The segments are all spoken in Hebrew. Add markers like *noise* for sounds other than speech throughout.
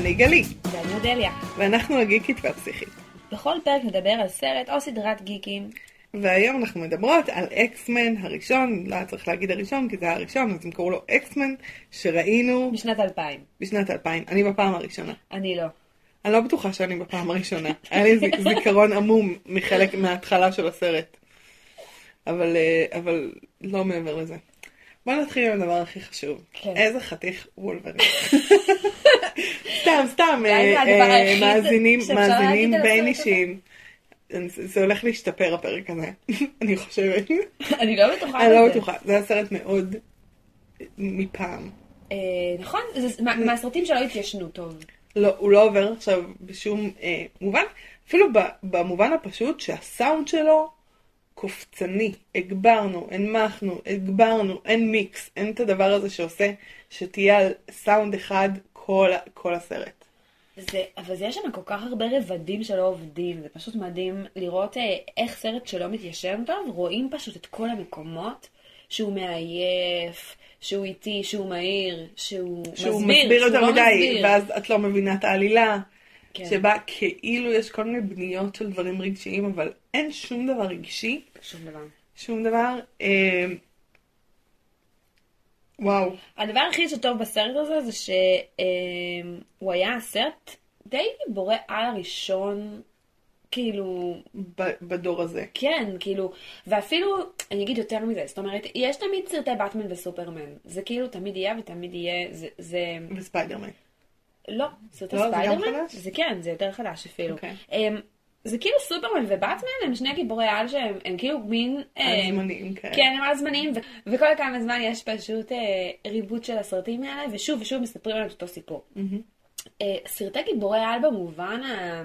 אני גלי, ואני אודליה. ואנחנו הגיקית והפסיכית. בכל פרק נדבר על סרט או סדרת גיקים. והיום אנחנו מדברות על אקסמן הראשון, לא היה צריך להגיד הראשון כי זה היה הראשון, אז הם קראו לו אקסמן, שראינו בשנת 2000. בשנת 2000, אני בפעם הראשונה. אני לא. אני לא בטוחה שאני בפעם הראשונה. *laughs* היה לי זיכרון עמום מחלק מההתחלה של הסרט. אבל, אה, אבל לא מעבר לזה. בוא נתחיל עם הדבר הכי חשוב. כן. איזה חתיך וולברין. *laughs* סתם, סתם, אה, אה, מאזינים, מאזינים בין. אישיים. זה הולך להשתפר הפרק הזה, *laughs* אני חושבת. *laughs* אני לא בטוחה אני לא. בטוחה, זה היה סרט מאוד מפעם. אה, נכון, זה מהסרטים שלא התיישנו טוב. לא, הוא לא עובר עכשיו בשום אה, מובן, אפילו במובן הפשוט שהסאונד שלו קופצני, הגברנו, הנמכנו, הגברנו, אין מיקס, אין את הדבר הזה שעושה שתהיה על סאונד אחד כל, כל הסרט. זה, אבל זה יש שם כל כך הרבה רבדים שלא עובדים, זה פשוט מדהים לראות אה, איך סרט שלא מתיישן טוב, רואים פשוט את כל המקומות שהוא מעייף, שהוא איטי, שהוא מהיר, שהוא, שהוא מסביר, מסביר שהוא לא מדי, מסביר. ואז את לא מבינה את העלילה, כן. שבה כאילו יש כל מיני בניות של דברים רגשיים, אבל אין שום דבר רגשי, שום דבר. שום דבר. אה, וואו. הדבר הכי שטוב בסרט הזה זה שהוא היה הסרט די גיבורי על הראשון, כאילו, בדור הזה. כן, כאילו, ואפילו, אני אגיד יותר מזה, זאת אומרת, יש תמיד סרטי באטמן וסופרמן, זה כאילו תמיד יהיה ותמיד יהיה, זה, זה וספיידרמן. לא, סרטי לא, זה ספיידרמן, חדש? זה כן, זה יותר חדש אפילו. אוקיי. אמ, זה כאילו סופרמן ובאטמן הם שני גיבורי על שהם הם כאילו מין... על אמ, זמנים כאלה. כן, הם על זמנים, ו- וכל כמה זמן יש פשוט אה, ריבוט של הסרטים האלה, ושוב ושוב מספרים על אותו סיפור. אה, סרטי גיבורי על במובן ה-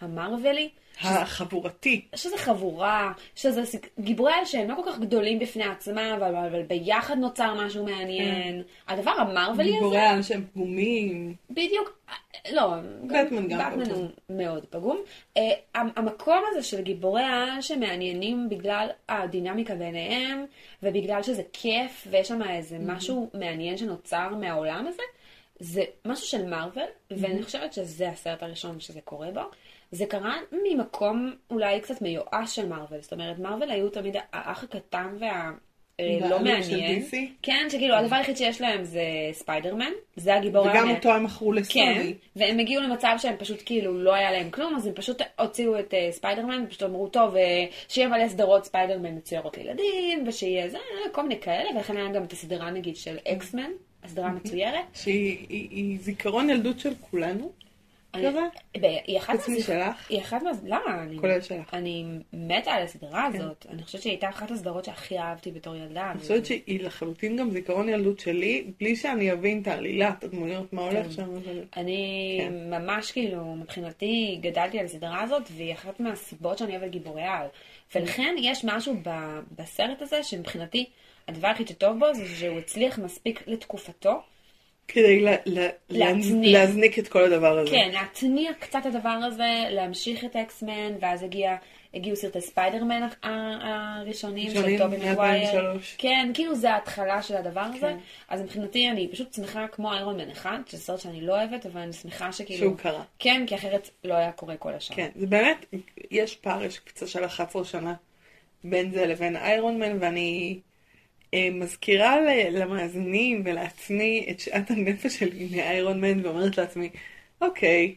המרווילי, החבורתי. שזה חבורה, שזה גיבורי על שהם לא כל כך גדולים בפני עצמם, אבל, אבל ביחד נוצר משהו מעניין. הדבר המרווילי הזה, גיבורי על שהם פגומים. בדיוק, לא, באטמן גם פגום. הוא מאוד פגום. Uh, המקום הזה של גיבורי העל שמעניינים בגלל הדינמיקה ביניהם, ובגלל שזה כיף, ויש שם איזה משהו מעניין שנוצר מהעולם הזה, זה משהו של מארוול, ואני חושבת שזה הסרט הראשון שזה קורה בו. זה קרה ממקום אולי קצת מיואש של מארוול, זאת אומרת, מארוול היו תמיד האח הקטן וה... אה, לא והעלות של מעניין. DC? כן, שכאילו הדבר היחיד שיש להם זה ספיידרמן, זה הגיבור וגם אותו הם מכרו כן, לסוני. והם הגיעו למצב שהם פשוט כאילו לא היה להם כלום, אז הם פשוט הוציאו את אה, ספיידרמן, ופשוט אמרו, טוב, אה, שיהיה מלא סדרות ספיידרמן מצוירות לילדים, ושיהיה זה, אה, כל מיני כאלה, ולכן היה גם את הסדרה נגיד של אקס מן, הסדרה מצוירת. שהיא היא- היא זיכרון ילדות של כולנו. היא אחת חוץ מהזכ- משלך? היא אחת מה... למה? אני- כולל שלך. אני מתה על הסדרה הזאת. אני חושבת שהיא הייתה אחת הסדרות שהכי אהבתי בתור ילדה. אני חושבת שהיא לחלוטין גם זיכרון ילדות שלי, בלי שאני אבין את העלילה, את הדמויות, מה הולך שם. אבל- אני כן. ממש כאילו, מבחינתי גדלתי על הסדרה הזאת, והיא אחת מהסיבות שאני אוהבת גיבורי על. ולכן יש משהו בסרט הזה, שמבחינתי, הדבר היחיד שטוב בו זה שהוא הצליח מספיק לתקופתו. כדי לה- לה- להצניע. להזניק את כל הדבר הזה. כן, להתניע קצת את הדבר הזה, להמשיך את אקסמן, ואז הגיע, הגיעו סרטי ספיידרמן הראשונים של טובי מגווייר. מ-2003. כן, כאילו זה ההתחלה של הדבר הזה. כן. אז מבחינתי אני פשוט שמחה כמו איירון מן אחד, שזה סרט שאני לא אוהבת, אבל אני שמחה שכאילו... שהוא קרה. כן, כי אחרת לא היה קורה כל השאר. כן, זה באמת, יש פער, יש קפיצה של 11 שנה בין זה לבין איירון מן, ואני מזכירה ל- למאזינים ולעצמי את שעת הנפש שלי מאיירון מן, ואומרת לעצמי, אוקיי,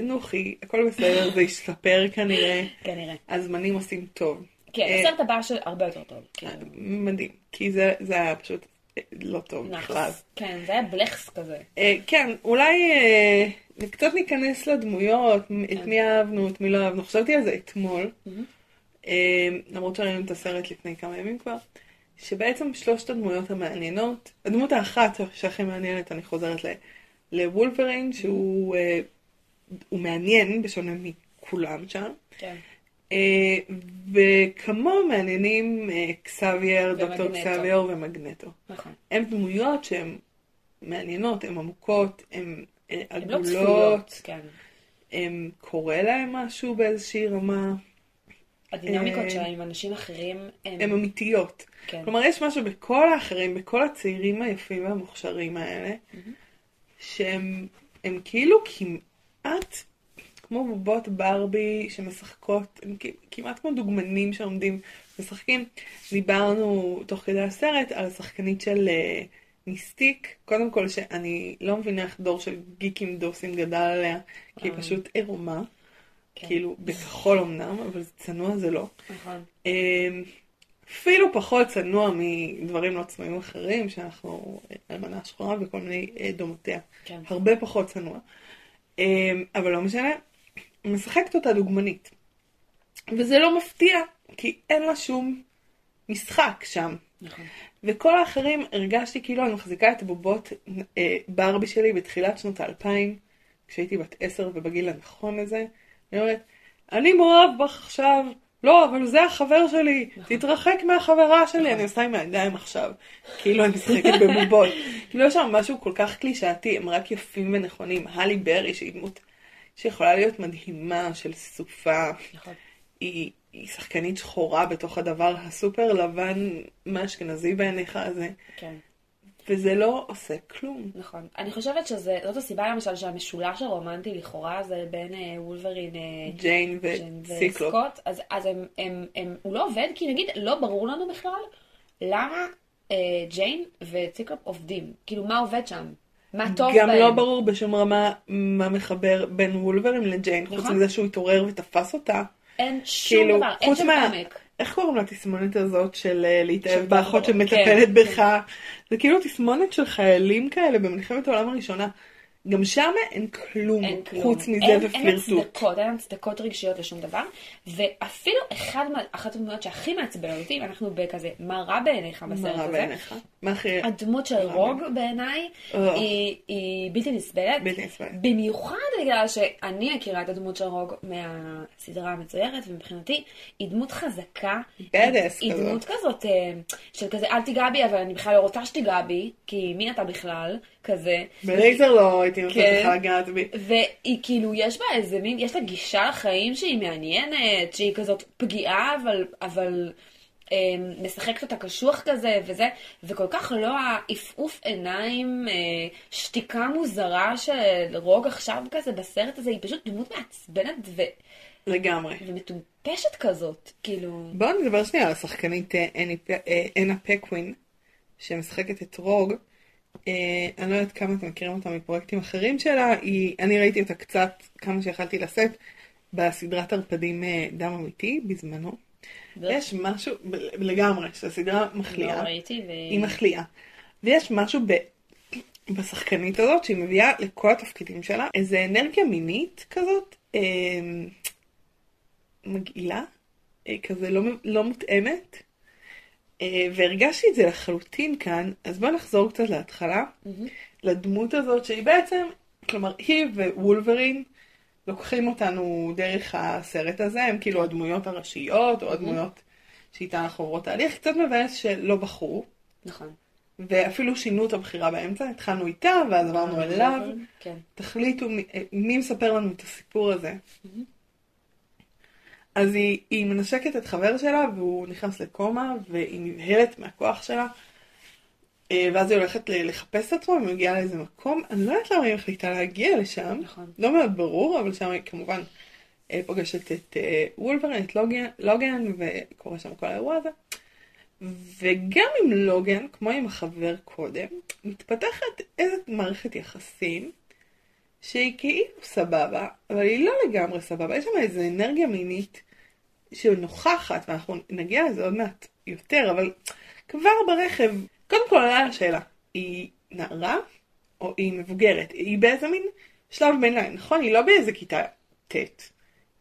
נוחי, הכל בסדר, זה ישתפר כנראה, כנראה. הזמנים עושים טוב. כן, אה, הסרט הבא של הרבה יותר טוב. כאילו. מדהים, כי זה, זה היה פשוט אה, לא טוב בכלל. כן, זה היה בלכס כזה. אה, כן, אולי אה, קצת ניכנס לדמויות, מ- כן. את מי אהבנו, את מי לא אהבנו. חשבתי על זה אתמול, אה, למרות שראינו את הסרט לפני כמה ימים כבר, שבעצם שלושת הדמויות המעניינות, הדמות האחת שהכי מעניינת, אני חוזרת לוולברין, שהוא אה, הוא מעניין בשונה מכולם שם. כן. אה, וכמו מעניינים אה, קסאבייר, דוקטור. קסאבייר ומגנטו. נכון. הן דמויות שהן מעניינות, הן עמוקות, הן אה, הן לא עגולות, צפויות. כן. הן קורה להן משהו באיזושהי רמה, הדינמיקות אה, שלהם עם אנשים אחרים הם... הן אמיתיות. כן. כלומר, יש משהו בכל האחרים, בכל הצעירים היפים והמוכשרים האלה, שהם הם כאילו כמעט כמו בובות ברבי שמשחקות, הם כמעט כמו דוגמנים שעומדים משחקים. דיברנו תוך כדי הסרט על השחקנית של uh, מיסטיק, קודם כל שאני לא מבינה איך דור של גיקים דוסים גדל עליה, כי היא פשוט עירומה. כן. כאילו, בכחול אמנם, אבל צנוע זה לא. נכון. אמ, אפילו פחות צנוע מדברים לא צנועים אחרים, שאנחנו אלמנה שחורה וכל מיני אה, דומותיה. כן. הרבה פחות צנוע. אמ, אבל לא משנה, משחקת אותה דוגמנית. וזה לא מפתיע, כי אין לה שום משחק שם. נכון. וכל האחרים הרגשתי כאילו אני מחזיקה את הבובות אה, ברבי שלי בתחילת שנות האלפיים, כשהייתי בת עשר ובגיל הנכון הזה. אני אומרת, אני מאוהב בך עכשיו, לא, אבל זה החבר שלי, נכון. תתרחק מהחברה שלי, נכון. אני עושה עם הידיים עכשיו, כאילו אני משחקת בבובות. *laughs* כאילו יש שם משהו כל כך קלישאתי, הם רק יפים ונכונים. הלי ברי, שהיא דמות שיכולה להיות מדהימה, של סופה. נכון. היא, היא שחקנית שחורה בתוך הדבר הסופר לבן, מה אשכנזי בעיניך הזה. כן. וזה לא עושה כלום. נכון. אני חושבת שזאת הסיבה למשל שהמשולש הרומנטי לכאורה זה בין אה, וולברין, אה, ג'יין וסיקלופ. אז, אז הם, הם, הם, הוא לא עובד, כי נגיד לא ברור לנו בכלל למה אה, ג'יין וסיקלופ עובדים. כאילו, מה עובד שם? מה טוב גם לא בהם. גם לא ברור בשום רמה מה מחבר בין וולברין לג'יין, נכון? חוץ מזה שהוא התעורר ותפס אותה. אין שום כאילו, דבר, אין שם עמק. איך קוראים לתסמונת הזאת של אה, להתאהב באחות שמטפלת כן, בך? זה כאילו תסמונת של חיילים כאלה במלחמת העולם הראשונה. גם שם אין כלום, אין כלום. חוץ מזה אין, ופלירטוט. אין הצדקות, אין הצדקות רגשיות לשום דבר. ואפילו אחד, אחת הדמויות שהכי מעצבנת אותי, אנחנו בכזה, מה רע בעיניך בסרט הזה? מה רע בעיניך? מה הכי... הדמות של רוג בעיניי היא, היא בלתי נסבלת. בלתי נסבלת. במיוחד בגלל שאני מכירה את הדמות של רוג מהסדרה המצוירת, ומבחינתי היא דמות חזקה. בדס היא כזאת. היא דמות כזאת אה, של כזה, אל תיגע בי, אבל אני בכלל לא רוצה שתיגע בי, כי מי אתה בכלל? כזה. בלייזר לא הייתי נותנת כן. לך לגעת בי. והיא כאילו, יש בה איזה מין, יש לה גישה לחיים שהיא מעניינת, שהיא כזאת פגיעה, אבל, אבל אה, משחקת אותה קשוח כזה וזה, וכל כך לא העפעוף עיניים, אה, שתיקה מוזרה של רוג עכשיו כזה בסרט הזה, היא פשוט דמות מעצבנת ו... לגמרי. ומטומפשת כזאת, כאילו... בואו נדבר שנייה על השחקנית אה, אנה פקווין, שמשחקת את רוג. אה, אני לא יודעת כמה אתם מכירים אותה מפרויקטים אחרים שלה, היא, אני ראיתי אותה קצת, כמה שיכלתי לשאת, בסדרת ערפדים אה, דם אמיתי בזמנו. יש משהו, לגמרי, שהסדרה מחליאה. לא ראיתי ו... היא מחליאה. ויש משהו ב... בשחקנית הזאת שהיא מביאה לכל התפקידים שלה איזה אנרגיה מינית כזאת, אה, מגעילה, אה, כזה לא, לא מותאמת. אה, והרגשתי את זה לחלוטין כאן, אז בוא נחזור קצת להתחלה, mm-hmm. לדמות הזאת שהיא בעצם, כלומר היא ווולברין לוקחים אותנו דרך הסרט הזה, הם כאילו הדמויות הראשיות, או הדמויות שאיתן אנחנו עוברות תהליך, קצת מבאס שלא בחרו. נכון. ואפילו שינו את הבחירה באמצע, התחלנו איתה, ואז עברנו אליו. כן. תחליטו מי מספר לנו את הסיפור הזה. Mm-hmm. אז היא, היא מנשקת את חבר שלה והוא נכנס לקומה והיא נבהלת מהכוח שלה. אה, ואז היא הולכת לחפש את עצמו ומגיעה לאיזה מקום. אני לא יודעת למה היא מחליטה להגיע לשם. נכון. לא מאוד ברור, אבל שם היא כמובן אה, פוגשת את אה, וולברן, את לוגן, לוגן וקורה שם כל האירוע הזה. וגם עם לוגן, כמו עם החבר קודם, מתפתחת איזו מערכת יחסים שהיא כאילו סבבה, אבל היא לא לגמרי סבבה. יש שם איזו אנרגיה מינית שנוכחת, ואנחנו נגיע לזה עוד מעט יותר, אבל כבר ברכב, קודם כל עלה השאלה, היא נערה או היא מבוגרת? היא באיזה מין שלב ביניים, נכון? היא לא באיזה כיתה ט',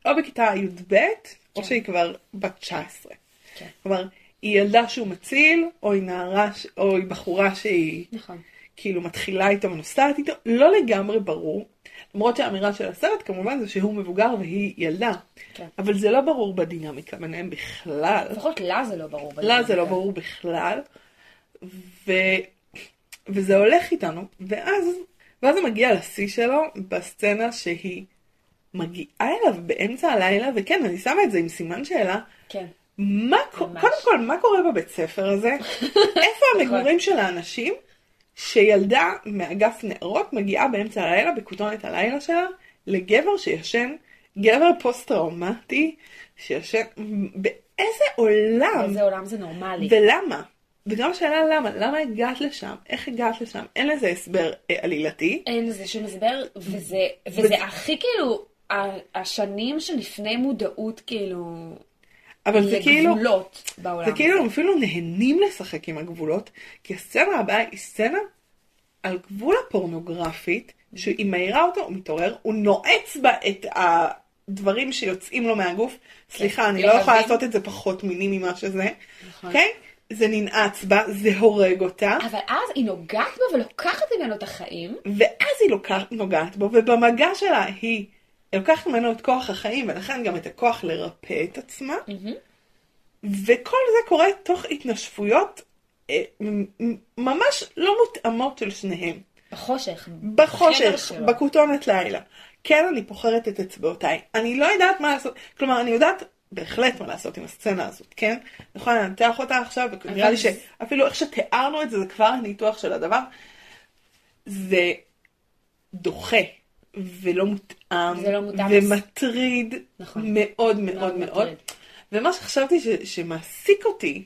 או בכיתה י"ב, כן. או שהיא כבר בת 19. כן. כלומר, היא ילדה שהוא מציל, או היא נערה, או היא בחורה שהיא... נכון. כאילו מתחילה איתו ונוסעת איתו, לא לגמרי ברור. למרות שהאמירה של הסרט כמובן זה שהוא מבוגר והיא ילדה. כן. אבל זה לא ברור בדינמיקה ביניהם בכלל. לפחות לה זה לא ברור בדינמיקה. לה זה לא ברור בכלל. ו... וזה הולך איתנו, ואז, ואז זה מגיע לשיא שלו בסצנה שהיא מגיעה אליו באמצע הלילה, וכן, אני שמה את זה עם סימן שאלה. כן. מה, קודם כל, מה קורה בבית ספר הזה? *laughs* איפה המגורים של האנשים? שילדה מאגף נערות מגיעה באמצע הלילה, בכותונת הלילה שלה, לגבר שישן, גבר פוסט-טראומטי, שישן, באיזה עולם? באיזה עולם זה נורמלי. ולמה? וגם השאלה למה, למה הגעת לשם? איך הגעת לשם? אין לזה הסבר אה, עלילתי. אין לזה שום הסבר, וזה, וזה הכי כאילו, השנים שלפני מודעות כאילו, אבל זה כאילו, לגבולות בעולם. זה כאילו הם אפילו נהנים לשחק עם הגבולות, כי הסצנה הבאה היא סצנה על גבול הפורנוגרפית, שהיא מעירה אותו, הוא מתעורר, הוא נועץ בה את הדברים שיוצאים לו מהגוף. סליחה, אני לא יכולה. לעשות את זה פחות מיני ממה שזה, נכון. אוקיי? זה ננעץ בה, זה הורג אותה, אבל אז היא נוגעת בו ולוקחת ממנו את החיים. ואז היא לוקחת, נוגעת בו, ובמגע שלה היא לוקחת ממנו את כוח החיים, ולכן גם את הכוח לרפא את עצמה. וכל זה קורה תוך התנשפויות אה, ממש לא מותאמות של שניהם. בחושך. בחושך. בכותונת לילה. כן, אני פוחרת את אצבעותיי. אני לא יודעת מה לעשות, כלומר, אני יודעת בהחלט מה לעשות עם הסצנה הזאת, כן? אני יכולה לנתח אותה עכשיו, ונראה לי שאפילו איך שתיארנו את זה, זה כבר הניתוח של הדבר. זה דוחה, ולא מותאם, זה לא מותאם. ומטריד נכון. מאוד מאוד מאוד מאוד. מטריד. ומה שחשבתי ש, שמעסיק אותי,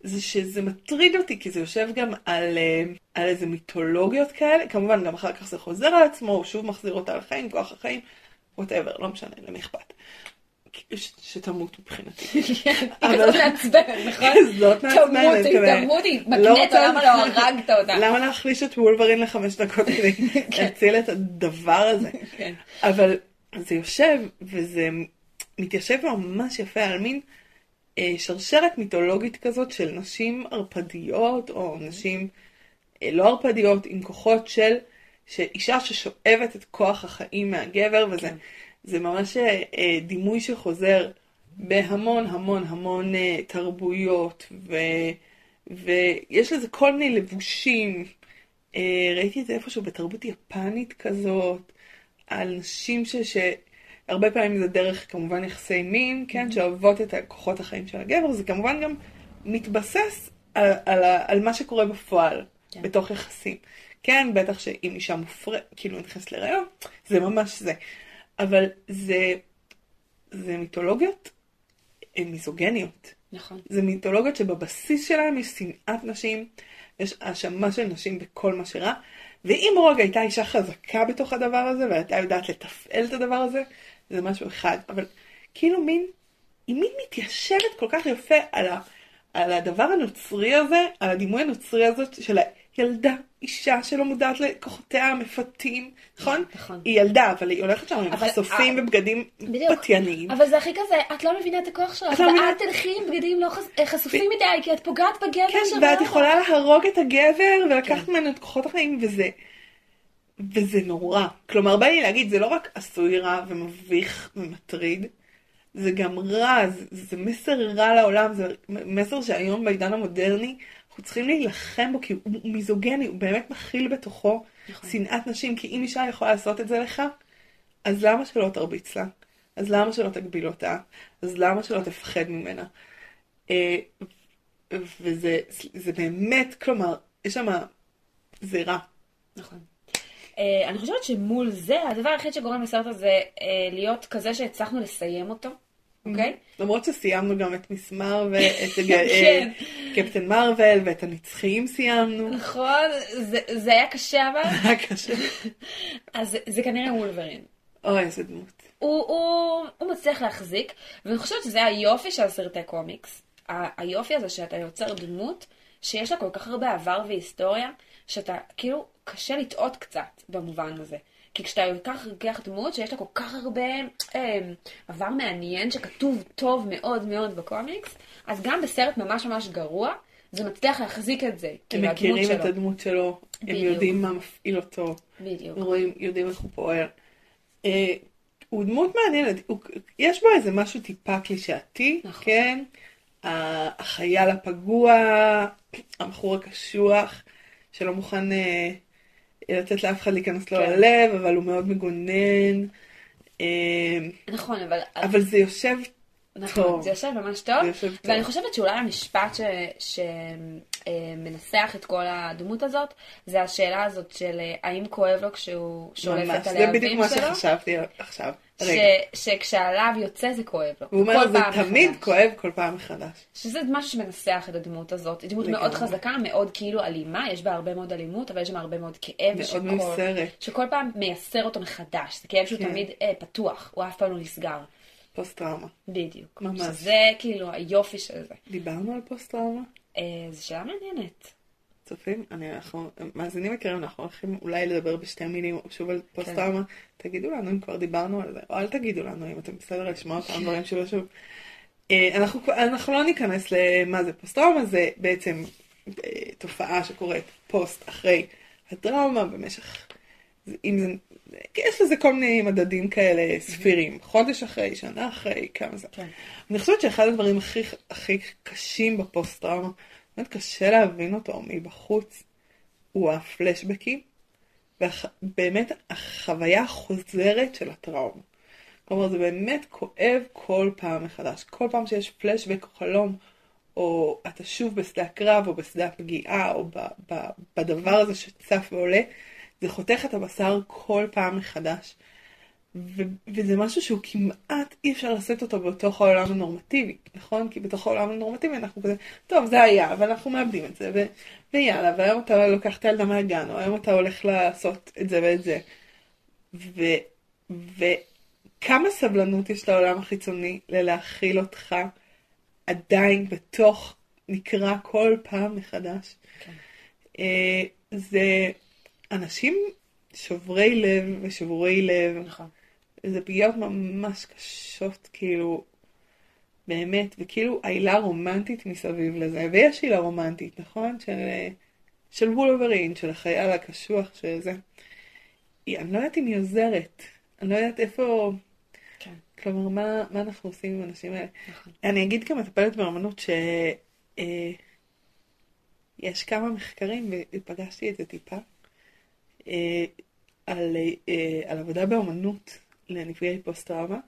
זה שזה מטריד אותי, כי זה יושב גם על, אה, על איזה מיתולוגיות כאלה, כמובן גם אחר כך זה חוזר על עצמו, הוא שוב מחזיר אותה לחיים, כוח החיים, ווטאבר, לא משנה, למי אכפת. שתמות מבחינתי. *laughs* אבל- *laughs* כזאת מעצבנת, *laughs* נכון? כזאת מעצבנת, תמותי. תמותי, רוצה- למה לא הרגת אותה? למה להחליש את וולברין לחמש דקות כדי להציל את הדבר הזה? כן. אבל זה יושב, וזה מתיישב ממש יפה על מין אה, שרשרת מיתולוגית כזאת של נשים ערפדיות, או נשים אה, לא ערפדיות, עם כוחות של, שאישה ששואבת את כוח החיים מהגבר, וזה זה ממש אה, אה, דימוי שחוזר בהמון המון המון אה, תרבויות, ו, ויש לזה כל מיני לבושים. ראיתי את זה איפשהו בתרבות יפנית כזאת, על נשים ש... ש... הרבה פעמים זה דרך כמובן יחסי מין, כן, שאוהבות את כוחות החיים של הגבר, זה כמובן גם מתבסס על, על, על מה שקורה בפועל, כן. בתוך יחסים. כן, בטח שאם אישה מופרעת, כאילו נכנסת להיריון, זה ממש זה. אבל זה, זה מיתולוגיות אה, מיזוגניות. נכון. זה מיתולוגיות שבבסיס שלהם יש שנאת נשים, יש האשמה של נשים בכל מה שרע, ואם רוג הייתה אישה חזקה בתוך הדבר הזה, והייתה יודעת לתפעל את הדבר הזה, זה משהו אחד. אבל כאילו מין, היא מין מתיישבת כל כך יפה על, ה, על הדבר הנוצרי הזה, על הדימוי הנוצרי הזאת של הילדה, אישה שלא מודעת לכוחותיה המפתים, נכון? נכון. היא ילדה, אבל היא הולכת שם עם חשופים אה, ובגדים. פתייניים. אבל זה הכי כזה, את לא מבינה את הכוח שלך, לא ואל תלכי עם בגדים לא אה, חשופים מדי, כי את פוגעת בגבר כן, שלך. ואת יכולה להרוג את הגבר ולקחת כן. ממנו את כוחות החיים, וזה... וזה נורא. כלומר, בא לי להגיד, זה לא רק עשוי רע ומביך ומטריד, זה גם רע, זה, זה מסר רע לעולם, זה מסר שהיום בעידן המודרני אנחנו צריכים להילחם בו, כי הוא, מיזוגני, הוא באמת מכיל בתוכו נכון. שנאת נשים, כי אם אישה יכולה לעשות את זה לך, אז למה שלא תרביץ לה? אז למה שלא תגביל אותה? אז למה שלא תפחד ממנה? אה, וזה זה באמת, כלומר, יש שם, זה רע. נכון. אה, אני חושבת שמול זה, הדבר היחיד שגורם לסרט הזה אה, להיות כזה שהצלחנו לסיים אותו, אוקיי? למרות שסיימנו גם את מיס מרוויל, *laughs* את אה, כן. קפטן מרוויל ואת הנצחיים סיימנו. נכון, זה- זה היה קשה אבל, *laughs* היה קשה. *laughs* אז זה- זה כנראה וולברין. אוי, איזה דמות. הוא, מצליח להחזיק, ואני חושבת שזה היופי של סרטי קומיקס. היופי הזה שאתה יוצר דמות שיש לה כל כך הרבה עבר והיסטוריה, שאתה כאילו קשה לטעות קצת במובן הזה. כי כשאתה לוקח לוקח דמות שיש לה כל כך הרבה אה, עבר מעניין שכתוב טוב מאוד מאוד בקומיקס, אז גם בסרט ממש ממש גרוע, זה מצליח להחזיק את זה. הם כאילו, הדמות מכירים את שלו. הדמות שלו, הם בדיוק. יודעים מה מפעיל אותו, בדיוק. הם רואים, יודעים איך הוא פועל. אה, הוא דמות מעניינת, הוא- יש בו איזה משהו טיפה קלישאתי, נכון. כן? החייל הפגוע, הבחור הקשוח, שלא מוכן אה, לתת לאף אחד להיכנס לו כן. ללב, אבל הוא מאוד מגונן. אה, נכון, אבל... אבל זה יושב נכון, טוב. זה יושב ממש טוב. יושב טוב. ואני חושבת שאולי המשפט שמנסח את כל הדמות הזאת, זה השאלה הזאת של אה, האם כואב לו כשהוא שולף ממש, את זה בדיוק הלהבים מה שלו, שחשבתי עכשיו. ש-. שכשהלהב יוצא זה כואב לו. הוא אומר, זה תמיד מחדש." כואב כל פעם מחדש. שזה משהו שמנסח את הדמות הזאת. היא דמות מאוד לגמרי. חזקה, מאוד כאילו אלימה, יש בה הרבה מאוד אלימות, אבל יש שם הרבה מאוד כאב. מאוד שכל- מיוסרת. שכל פעם מייסר אותו מחדש. זה כאב שהוא כן. תמיד אה, פתוח, הוא אף פעם לא נסגר. פוסט טראומה. בדיוק. ממש. שזה כאילו היופי של זה. דיברנו על פוסט טראומה? אה, זו שאלה מעניינת. צופים, אני, אנחנו, מאזינים יקרים, אנחנו הולכים אולי לדבר בשתי מילים שוב על פוסט טראומה. תגידו לנו אם כבר דיברנו על זה, או אל תגידו לנו אם אתם בסדר לשמוע אותם דברים שוב ושוב. אה, אנחנו, אנחנו לא ניכנס למה זה פוסט טראומה, זה בעצם אה, תופעה שקורית פוסט אחרי הטראומה במשך, אם זה, יש לזה כל מיני מדדים כאלה ספירים, חודש אחרי, שנה אחרי, כמה זה. כן. אני חושבת שאחד הדברים הכי, הכי קשים בפוסט טראומה, באמת קשה להבין אותו מבחוץ, הוא הפלשבקים, ובאמת החוויה החוזרת של הטראומה. כלומר, זה באמת כואב כל פעם מחדש. כל פעם שיש פלשבק או חלום, או אתה שוב בשדה הקרב, או בשדה הפגיעה, או ב, ב, בדבר הזה שצף ועולה, זה חותך את הבשר כל פעם מחדש. ו- וזה משהו שהוא כמעט אי אפשר לשאת אותו בתוך העולם הנורמטיבי, נכון? כי בתוך העולם הנורמטיבי אנחנו כזה, טוב, זה היה, אבל אנחנו מאבדים את זה, ו- ויאללה, והיום אתה לוקח את הילדה מהגן, או היום אתה הולך לעשות את זה ואת זה. ו- וכמה סבלנות יש לעולם החיצוני ללהכיל אותך עדיין בתוך, נקרא כל פעם מחדש. כן. אה, זה אנשים שוברי לב ושבורי לב. נכון. זה פגיעות ממש קשות, כאילו, באמת, וכאילו עילה רומנטית מסביב לזה, ויש עילה רומנטית, נכון? של, אה, של וולברין, של החייל הקשוח, של זה. היא, אני לא יודעת אם היא עוזרת, אני לא יודעת איפה, כן. כלומר, מה, מה אנחנו עושים עם האנשים האלה. נכון. אני אגיד כמטפלת באמנות ש... אה, יש כמה מחקרים, ופגשתי את זה טיפה, אה, על, אה, על עבודה באמנות לנפגעי פוסט-טראומה.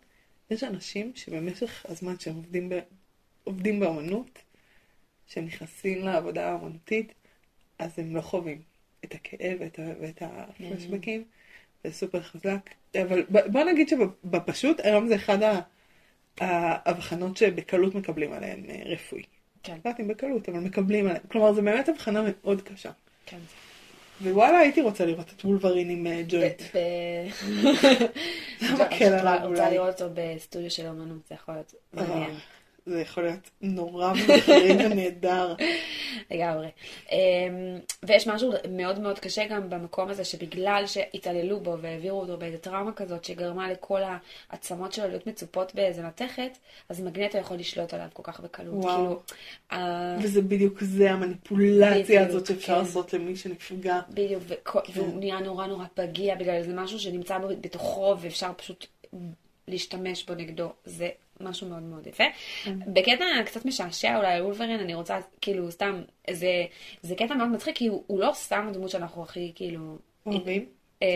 יש אנשים שבמשך הזמן שהם עובדים, ב, עובדים באמנות, שהם נכנסים לעבודה האמנותית, אז הם לא חווים את הכאב ואת, ה- ואת הפלשבקים, זה סופר חזק. אבל בוא נגיד שבפשוט, היום זה אחד ההבחנות שבקלות מקבלים עליהן אה, רפואי. כן. לא יודעת אם בקלות, אבל מקבלים עליהן. כלומר, זו באמת הבחנה מאוד קשה. כן. ווואלה, הייתי רוצה לראות את וולברין עם אה, ג'וינט. ב- *laughs* למה אני כן עליו רוצה אולי? לראות אותו בסטודיו של אמנות, זה יכול להיות מעניין. אה, זה יכול להיות נורא ומחרים ונהדר. לגמרי. אמ, ויש משהו מאוד מאוד קשה גם במקום הזה, שבגלל שהתעללו בו והעבירו אותו באיזה טראומה כזאת, שגרמה לכל העצמות שלו להיות מצופות באיזה מתכת, אז מגנטו יכול לשלוט עליו כל כך בקלות. וואו. כאילו, ה- וזה בדיוק זה, המניפולציה בדיוק, הזאת שאפשר כן. לעשות למי שנפגע. בדיוק, וכו- והוא נהיה נורא נורא פגיע בגלל זה משהו שנמצא בתוכו ואפשר פשוט להשתמש בו נגדו. זה משהו מאוד מאוד יפה. בקטע קצת משעשע אולי על וולברין, אני רוצה, כאילו, סתם, זה, זה קטע מאוד מצחיק, כי הוא, הוא לא סתם הדמות שאנחנו הכי, כאילו... אוהבים? אה,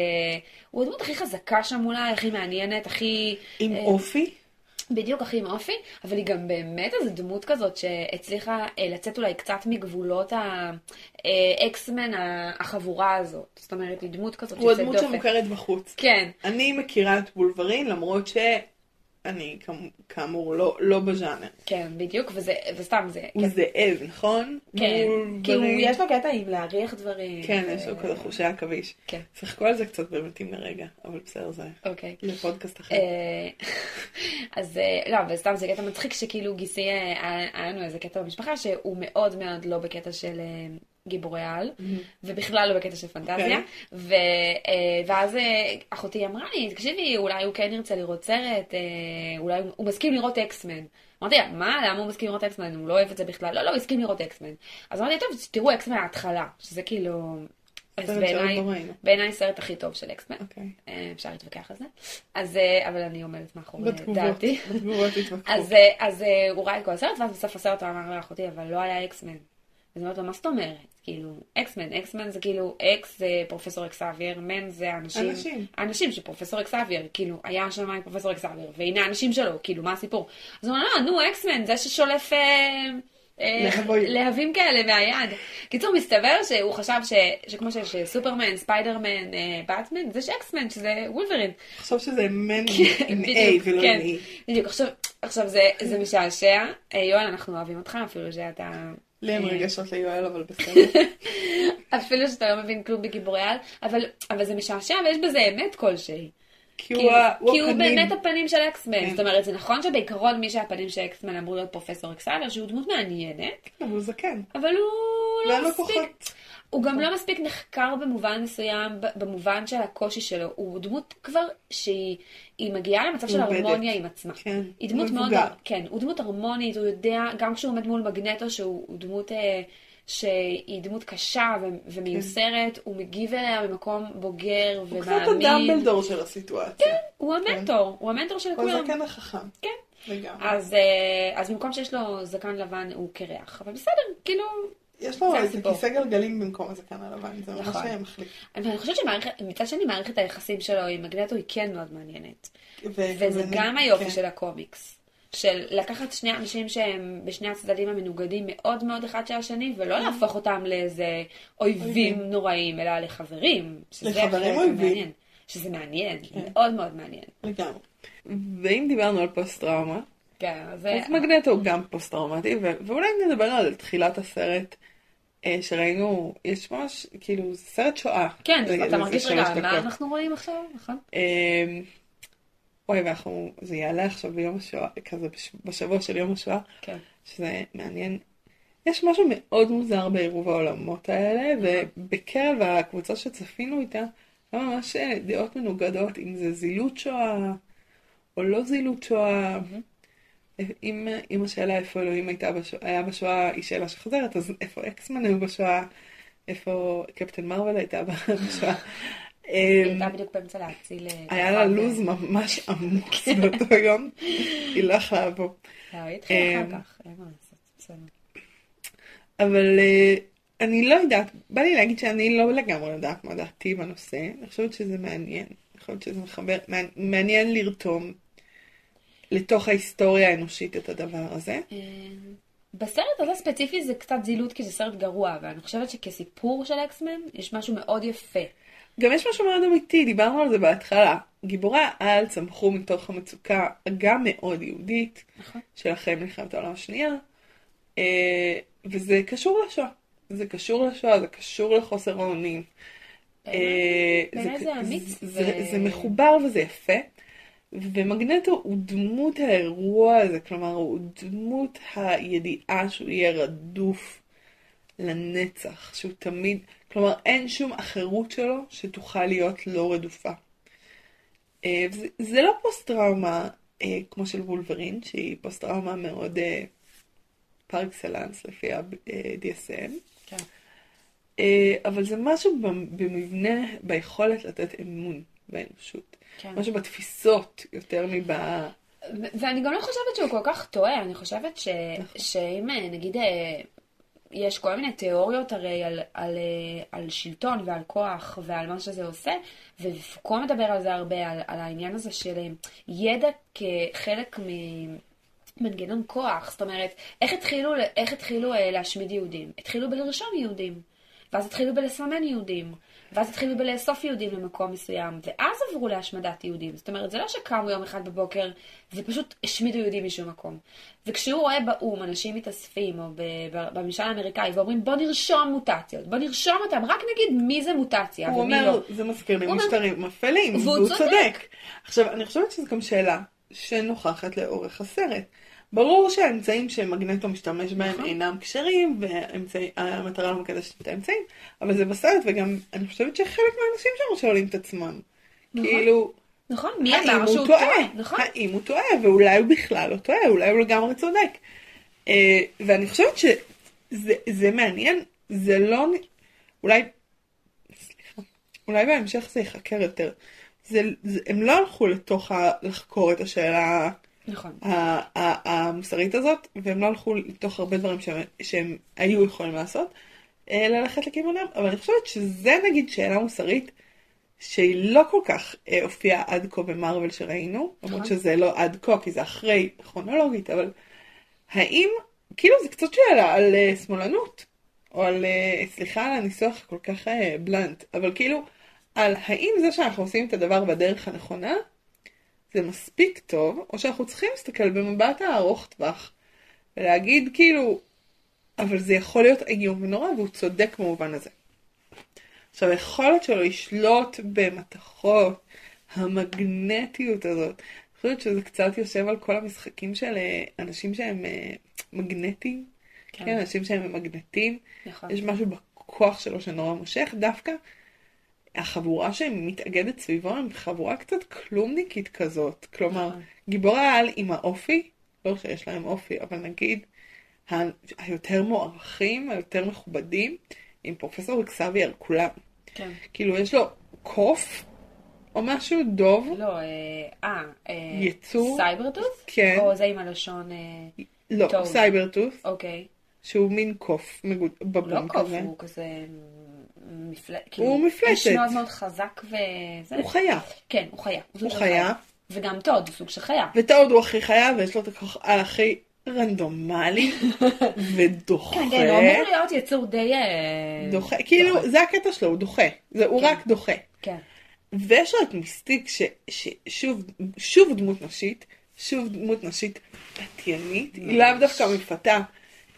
הוא הדמות הכי חזקה שם אולי, הכי מעניינת, הכי... עם אה, אופי? בדיוק הכי עם אופי, אבל היא גם באמת איזו דמות כזאת שהצליחה אה, לצאת אולי קצת מגבולות האקסמן החבורה הזאת. זאת אומרת, היא דמות כזאת הוא יוצאת הדמות דופן. שמוכרת בחוץ. כן, אני מכירה את וולברין, למרות כאמ- כאמור לא- לא בז'אנר. כן, בדיוק, וזה, וסתם זה, הוא כן, זאב, נכון? כן, כי הוא. יש לו קטע עם להריח דברים. כן, יש לו אה, כזה חושי עכביש. כן, שיחקו על זה קצת במתים לרגע, אבל בסדר, זה אוקיי. לפודקאסט אחר. אה, *laughs* אז אה, לא, אבל סתם זה קטע מצחיק שכאילו גיסי, אה, היה לנו איזה קטע במשפחה שהוא מאוד מאוד לא בקטע של גיבורי על, ובכלל לא בקטע של פנטזיה. אוקיי. ו, אה, ואז אה, אחותי אמרה לי, תקשיבי, אולי הוא כן ירצה לראות סרט, אה, אולי הוא- הוא מסכים לראות אקסמן. אמרתי לה, מה, למה הוא מסכים לראות אקסמן? הוא לא אוהב את זה בכלל. לא, לא, הוא הסכים לראות אקסמן. אז אמרתי, טוב, תראו אקסמן מההתחלה, שזה כאילו... אז בעיניי, סרט הכי טוב של אקסמן. אוקיי. אפשר להתווכח על זה. אז, אבל אני עומדת מאחורי דעתי. אז, הוא ראה את כל הסרט, ואז בסוף הסרט הוא אמר לאחותי, אבל לא היה X-Men. אז אני אומרת לו, מה זאת אומרת? כאילו, X-Men, X-Men זה כאילו, X זה פרופסור אקסאבייר, men זה אנשים. האנשים של פרופסור אקסאבייר, כאילו, היה שם עם פרופסור אקסאבייר, והנה האנשים שלו, כאילו, מה הסיפור? אז הוא אומר, לא, נו, X-Men, זה ששולף... אה, אה, להבים. כאלה מהיד. קיצור, מסתבר שהוא חשב ש, שכמו שיש סופרמן, ספיידרמן, אה, באטמן, זה ש X-Men, שזה וולברין. חשוב שזה מן עם A ולא כן, עם E. בדיוק. עכשיו, זה משעשע. אה, יואל, אנחנו אוהבים אותך, אפילו שאתה... לי אין אה, רגשות ליואל, אבל בסדר. *laughs* אפילו שאתה לא מבין כלום בגיבורי על, אבל, אבל זה משעשע ויש בזה אמת כלשהי. כי הוא ה- הוא כי הוא הפנים. באמת הפנים של אקסמן. כן. זאת אומרת, זה נכון שבעיקרון מי שהפנים של אקסמן אמור להיות פרופסור אקסאבר, שהוא דמות מעניינת, אבל הוא זקן. אבל הוא לא מספיק... הוא גם לא מספיק נחקר במובן מסוים, במובן של הקושי שלו. הוא דמות כבר שהיא היא מגיעה למצב של. הרמוניה עם עצמה. כן, היא דמות מאוד. כן, הוא דמות הרמונית, הוא יודע, גם כשהוא עומד מול מגנטו, שהוא הוא דמות אה, שהיא דמות קשה ומיוסרת, הוא מגיב אליה במקום בוגר הוא קצת ומאמין. הדמבלדור של הסיטואציה. הוא המנטור, הוא המנטור של הוא כולם. הזקן החכם. כן. לגמרי. אז, אה, אז במקום שיש לו זקן לבן הוא קרח, אבל בסדר, כאילו, יש לו זה איזה. כיסא גלגלים במקום הזקן הלבן, זה ממש נכון. היה מחליף. אני חושבת שמצד שני מערכת היחסים שלו עם מגנטו היא כן מאוד מעניינת. וזה גם היופי כן. של הקומיקס. של לקחת שני אנשים שהם בשני הצדדים המנוגדים מאוד מאוד אחד של השני, ולא להפוך אותם לאיזה אויבים אויבים. נוראים, אלא לחברים. לחברים אויבים. שזה מעניין, כן. מאוד מאוד מעניין. לגמרי. ואם דיברנו על פוסט טראומה, כן, אז. אז מגנטו הוא גם פוסט טראומטי, ו- ואולי נדבר על תחילת הסרט אה, שראינו, יש ממש, כאילו, סרט שואה. כן, זה- אתה מרגיש רגע, דקות. מה אנחנו רואים עכשיו, נכון? אה, אוי, ואנחנו, זה יעלה עכשיו ביום השואה, כזה בש- בשבוע של יום השואה, כן. שזה מעניין. יש משהו מאוד מוזר בעירוב העולמות האלה, ובקרב הקבוצה שצפינו איתה, היה ממש אה, דעות מנוגדות, אם זה זילות שואה או לא זילות שואה. אם, אם השאלה איפה אלוהים הייתה בשואה, היה בשואה היא שאלה שחוזרת, אז איפה אקסמן היו בשואה, איפה קפטן מרוויל הייתה *laughs* בשואה. היא אמ, הייתה בדיוק באמצע להציל... אה, היה לה לו"ז ממש עמוס *laughs* באותו יום, היא לא יכלה לבוא. לא, היא התחילה אמ, אחר כך, אין מה לעשות, בסדר. אבל אה, אני לא יודעת, בא לי להגיד שאני לא לגמרי יודעת מה דעתי בנושא, אני חושבת שזה מעניין, אני חושבת שזה מחבר, מעניין לרתום לתוך ההיסטוריה האנושית את הדבר הזה. אה, בסרט הזה ספציפי זה קצת זילות כי זה סרט גרוע, ואני חושבת שכסיפור של אקסמן יש משהו מאוד יפה. גם יש משהו מאוד אמיתי, דיברנו על זה בהתחלה. גיבורי העל צמחו מתוך המצוקה גם מאוד יהודית נכון. של אחרי מלחמת העולם השנייה, אה, וזה קשור לשואה. זה קשור לשואה, זה קשור לחוסר האונים. אה, בעיניי זה אמיץ זה, ו- זה מחובר וזה יפה. ומגנטו הוא דמות הרואה הזה, כלומר הוא דמות הידיעה שהוא יהיה רדוף לנצח, שהוא תמיד, כלומר אין שום אחרות שלו שתוכל להיות לא רדופה. אה, וזה- זה לא פוסט טראומה אה, כמו של וולברין, שהיא פוסט טראומה מאוד אה, par excellence לפי ה-DSM. כן. אה, אבל זה משהו במבנה, ביכולת לתת אמון באנושות. כן. משהו בתפיסות יותר מב... ואני גם לא חושבת שהוא כל כך טועה, אני חושבת ש... שאם אה, נגיד אה, יש כל מיני תיאוריות הרי על, על, אה, על שלטון ועל כוח ועל מה שזה עושה, ופוקו מדבר על זה הרבה, על, על העניין הזה של ידע כחלק ממנגנון כוח, זאת אומרת, איך התחילו, איך התחילו אה, להשמיד יהודים? התחילו בלרשום יהודים, ואז התחילו בלסמן יהודים. ואז התחילו בלאסוף יהודים למקום מסוים, ואז עברו להשמדת יהודים. זאת אומרת, זה לא שקמו יום אחד בבוקר ופשוט השמידו יהודים משום מקום. וכשהוא רואה באו"ם אנשים מתאספים, או בממשל האמריקאי, ואומרים בוא נרשום מוטציות, בוא נרשום אותם, רק נגיד מי זה מוטציה הוא אומר, לא. זה מזכיר לי הוא אומר- משטרים אפלים, והוא והוא צודק. צודק. עכשיו, אני חושבת שזו גם שאלה שנוכחת לאורך הסרט. ברור שהאמצעים שמגנטו משתמש בהם נכון. אינם כשרים, והמטרה לא מקדשת את האמצעים, אבל זה בסרט, וגם אני חושבת שחלק מהאנשים שם שואלים את עצמם. נכון. כאילו, נכון, מי האם אמר הוא שהוא טועה? טועה? נכון. האם הוא טועה, ואולי הוא בכלל לא טועה, אולי הוא לגמרי צודק. אה, ואני חושבת שזה זה מעניין, זה לא... אולי... סליחה. אולי בהמשך זה ייחקר יותר. זה, זה, הם לא הלכו לתוך ה... לחקור את השאלה נכון. המוסרית הזאת, והם לא הלכו לתוך הרבה דברים שהם, שהם היו יכולים לעשות, אה, ללכת לכיוונם, אבל אני חושבת שזה נגיד שאלה מוסרית שהיא לא כל כך אה, הופיעה עד כה במרוויל שראינו, למרות נכון. שזה לא עד כה, כי זה אחרי כרונולוגית, אבל האם, כאילו זה קצת שאלה על אה, שמאלנות, או על, סליחה על הניסוח הכל כך בלנט, אבל כאילו, על האם זה שאנחנו עושים את הדבר בדרך הנכונה, זה מספיק טוב, או שאנחנו צריכים להסתכל במבט הארוך טווח, ולהגיד כאילו, אבל זה יכול להיות איום ונורא, והוא צודק במובן הזה. עכשיו, היכולת שלו לשלוט במתכות, המגנטיות הזאת, אני חושבת שזה קצת יושב על כל המשחקים של אה, אנשים שהם אה, מגנטיים, כן. כן, אנשים שהם מגנטיים, נכון. יש משהו בכוח שלו שנורא מושך, דווקא החבורה שמתאגדת סביבו הם חבורה קצת כלומניקית כזאת, כלומר, נכון. גיבורי העל עם האופי, לא שיש להם אופי, אבל נגיד היותר מוערכים, היותר מכובדים, עם פרופסור אקסבייר, כולם. כן. כאילו יש לו קוף, או משהו, דוב, לא, אה, אה, אה, יצור? סייברטוס? כן. או זה עם הלשון, אה, לא, טוב. סייברטוס, אוקיי. שהוא מין קוף מגוד- לא בבון קוף, כזה. הוא כזה מפלט, הוא מפלטת. איש מאוד מאוד חזק וזה. הוא חיה. כן, הוא חיה. הוא של חיה. וגם טוד, הוא סוג של חיה. וטאוד הוא הכי חיה, ויש לו את הכוח על הכי רנדומלי, *laughs* ודוחה. כן, כן, הוא אמור להיות יצור די... אה, דוחה, כאילו, זה הקטע שלו, הוא דוחה. זה, הוא כן. רק דוחה. כן. ויש לו את מיסטיק, ש- ששוב, שוב דמות נשית, שוב דמות נשית פתיינית, היא לאו דווקא מפתה.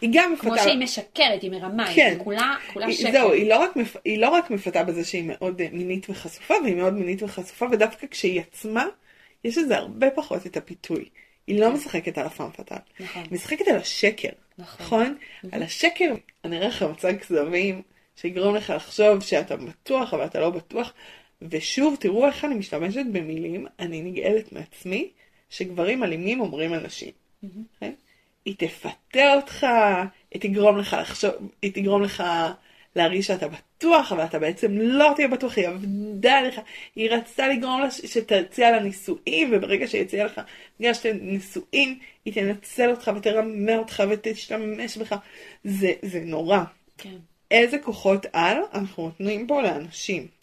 היא גם מפתה. כמו שהיא משקרת, היא מרמה, כן. היא כולה כולה שקר. זהו, היא לא, רק מפ... היא לא רק מפתה בזה שהיא מאוד מינית וחשופה, והיא מאוד מינית וחשופה, ודווקא כשהיא עצמה, יש לזה הרבה פחות את הפיתוי. היא לא משחקת על הפעם פתל. נכון. היא משחקת על השקר. נכון. נכון? על השקר, אני אראה לך מצג כזבים, שיגרום לך לחשוב שאתה בטוח, אבל אתה לא בטוח. ושוב, תראו איך אני משתמשת במילים, אני נגאלת מעצמי, שגברים אלימים אומרים על נשים. כן? היא תפתה אותך, היא תגרום לך לחשוב, היא תגרום לך להרגיש שאתה בטוח, אבל אתה בעצם לא תהיה בטוח, היא עבדה עליך, היא רצתה לגרום לה שתציע לה נישואים, וברגע שהיא הציעה לך, בגלל שאתם נישואים, היא תנצל אותך ותרמה אותך ותשתמש בך. זה, זה נורא. כן. איזה כוחות על אנחנו נותנים פה לאנשים.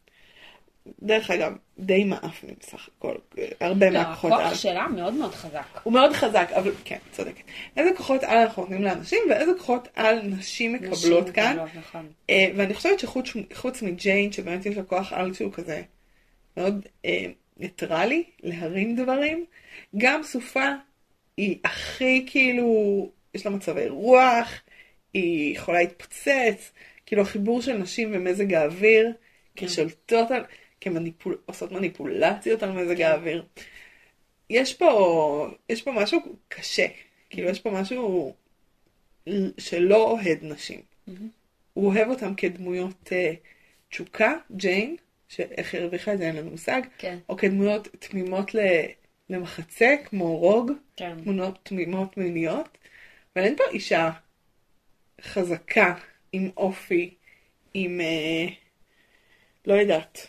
דרך אגב, די מאפנים בסך הכל, הרבה לא, מהכוחות על. הכוח שלה מאוד מאוד חזק. הוא מאוד חזק, אבל כן, צודקת. איזה כוחות על אנחנו נותנים לאנשים, ואיזה כוחות על נשים מקבלות נשים כאן. מקבלות, נכון. אה, ואני חושבת שחוץ חוץ מג'יין, שבאמת יש לה כוח על שהוא כזה מאוד אה, ניטרלי, להרים דברים, גם סופה היא הכי כאילו, יש לה מצבי רוח, היא יכולה להתפוצץ, כאילו החיבור של נשים ומזג האוויר, כן. כשולטות על, כמניפול, עושות מניפולציות על מזג האוויר. יש פה, יש פה משהו קשה, כאילו יש פה משהו שלא אוהד נשים. הוא אוהב אותם כדמויות אה, תשוקה, ג'יין, שאיך היא הרוויחה את זה אין לנו מושג, כן. או כדמויות תמימות ל- למחצה, כמו רוג, כן. תמונות תמימות מיניות, אבל אין פה אישה חזקה, עם אופי, עם, אה, לא יודעת,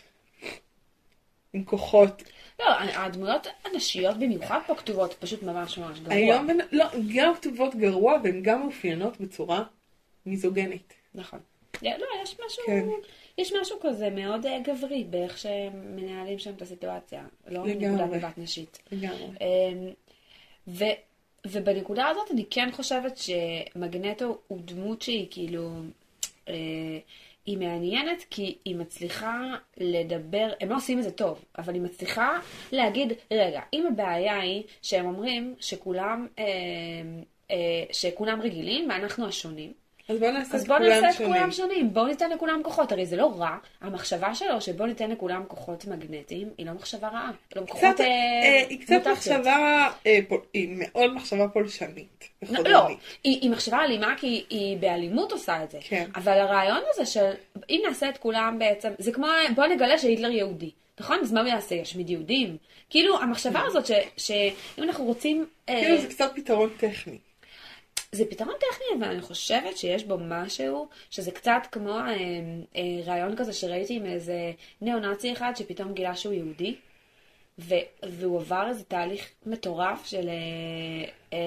עם כוחות. לא, הדמויות הנשיות במיוחד פה כתובות פשוט ממש ממש גרוע. היום, לא, גם כתובות גרוע והן גם מאופיינות בצורה מיזוגנית. נכון. לא, יש משהו, כן. יש משהו כזה מאוד אה, גברי באיך שמנהלים שם את הסיטואציה. לא. מנקודת מבט נשית. לגמרי. אמ, ו, ובנקודה הזאת אני כן חושבת שמגנטו הוא דמות שהיא כאילו, אה, היא מעניינת כי היא מצליחה לדבר, הם לא עושים את זה טוב, אבל היא מצליחה להגיד, רגע, אם הבעיה היא שהם אומרים שכולם, אה, אה, שכולם רגילים ואנחנו השונים, אז בואו נעשה אז את בואו כולם נעשה את. כולם שונים, בואו ניתן לכולם כוחות, הרי זה לא רע, המחשבה שלו שבואו ניתן לכולם כוחות מגנטיים, היא לא מחשבה רעה, לא קצת, כוחות אה, אה, היא קצת מוטציות. מחשבה, אה, פול- היא מאוד מחשבה פולשנית. לא, וחודרנית. לא, היא, היא מחשבה אלימה כי היא, היא באלימות עושה את זה. כן. אבל הרעיון הזה של אם נעשה את כולם בעצם, זה כמו בוא נגלה שהיטלר יהודי. נכון? אז מה הוא יעשה? ישמיד יהודים? כאילו, המחשבה הזאת ש- שאם אנחנו רוצים... אה, כאילו זה קצת פתרון טכני. זה פתרון טכני, אבל אני חושבת שיש בו משהו, שזה קצת כמו אה, אה, רעיון כזה שראיתי עם איזה ניאו-נאצי אחד שפתאום גילה שהוא יהודי. ו- והוא עבר איזה תהליך מטורף של אה, אה,